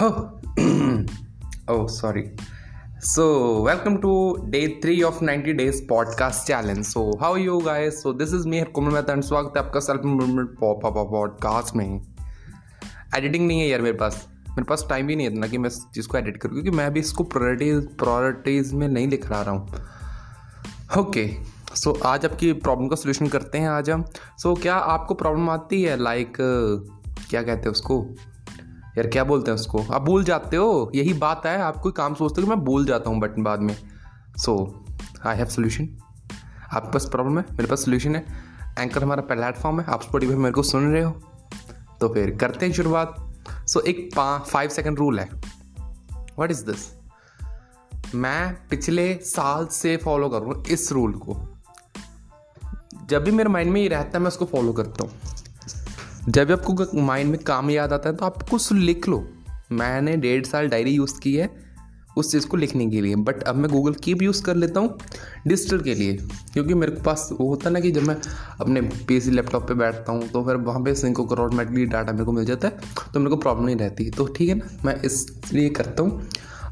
oh, sorry. So, welcome to day three of 90 days podcast challenge. So, how are you guys? So, this is me कुमल मेहता स्वागत है आपका self improvement podcast में. Editing नहीं है यार मेरे पास. मेरे पास टाइम भी नहीं है इतना कि मैं चीज़ को एडिट करूँ क्योंकि मैं भी इसको प्रायोरिटीज प्रायोरिटीज़ में नहीं लिख रहा हूँ। ओके सो आज आपकी प्रॉब्लम का सोल्यूशन करते हैं आज हम। सो so, क्या आपको प्रॉब्लम आती है? लाइक like, क्या कहते हैं उसको? यार क्या बोलते हैं उसको? आप भूल जाते हो। यही बात है आप कोई काम सोचते हो मैं भूल जाता हूँ बट बाद में। सो आई हैव सोल्यूशन आपके पास प्रॉब्लम है मेरे पास सोल्यूशन है। एंकर हमारा प्लेटफॉर्म है आप स्पॉटिफाई मेरे को सुन रहे हो। तो फिर करते हैं शुरुआत। सो so, एक फाइव सेकेंड रूल है। वट इज़ दिस मैं पिछले साल से फॉलो कर रहा हूँ इस रूल को। जब भी मेरे माइंड में ये रहता है मैं उसको फॉलो करता हूँ। जब भी आपको माइंड में काम याद आता है तो आप कुछ लिख लो। मैंने डेढ़ साल डायरी यूज़ की है उस चीज़ को लिखने के लिए। बट अब मैं गूगल कीप यूज़ कर लेता हूँ डिजिटल के लिए। क्योंकि मेरे पास वो होता है ना कि जब मैं अपने पीसी लैपटॉप पे बैठता हूँ तो फिर वहाँ पे सिंक होकर ऑटोमेटिकली डाटा मेरे को मिल जाता है तो मेरे को प्रॉब्लम नहीं रहती। तो ठीक है ना, मैं इसलिए करता हूँ।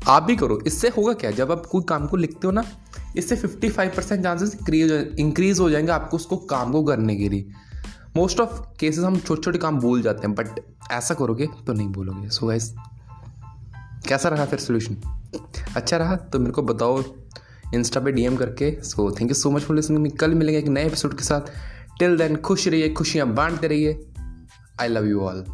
आप भी करो। इससे होगा क्या? जब आप कोई काम को लिखते हो ना, इससे fifty five percent chances increase हो जाएँगे आपको उसको काम को करने के लिए। मोस्ट ऑफ़ केसेस हम छोटे छोटे काम भूल जाते हैं बट ऐसा करोगे तो नहीं भूलोगे। सो गाइस कैसा रहा फिर सोल्यूशन अच्छा रहा? तो मेरे को बताओ इंस्टा पे डीएम करके। So thank you so much for listening कल मिलेंगे एक नए एपिसोड के साथ। टिल देन खुश रहिए, खुशियाँ बांटते रहिए। I love you all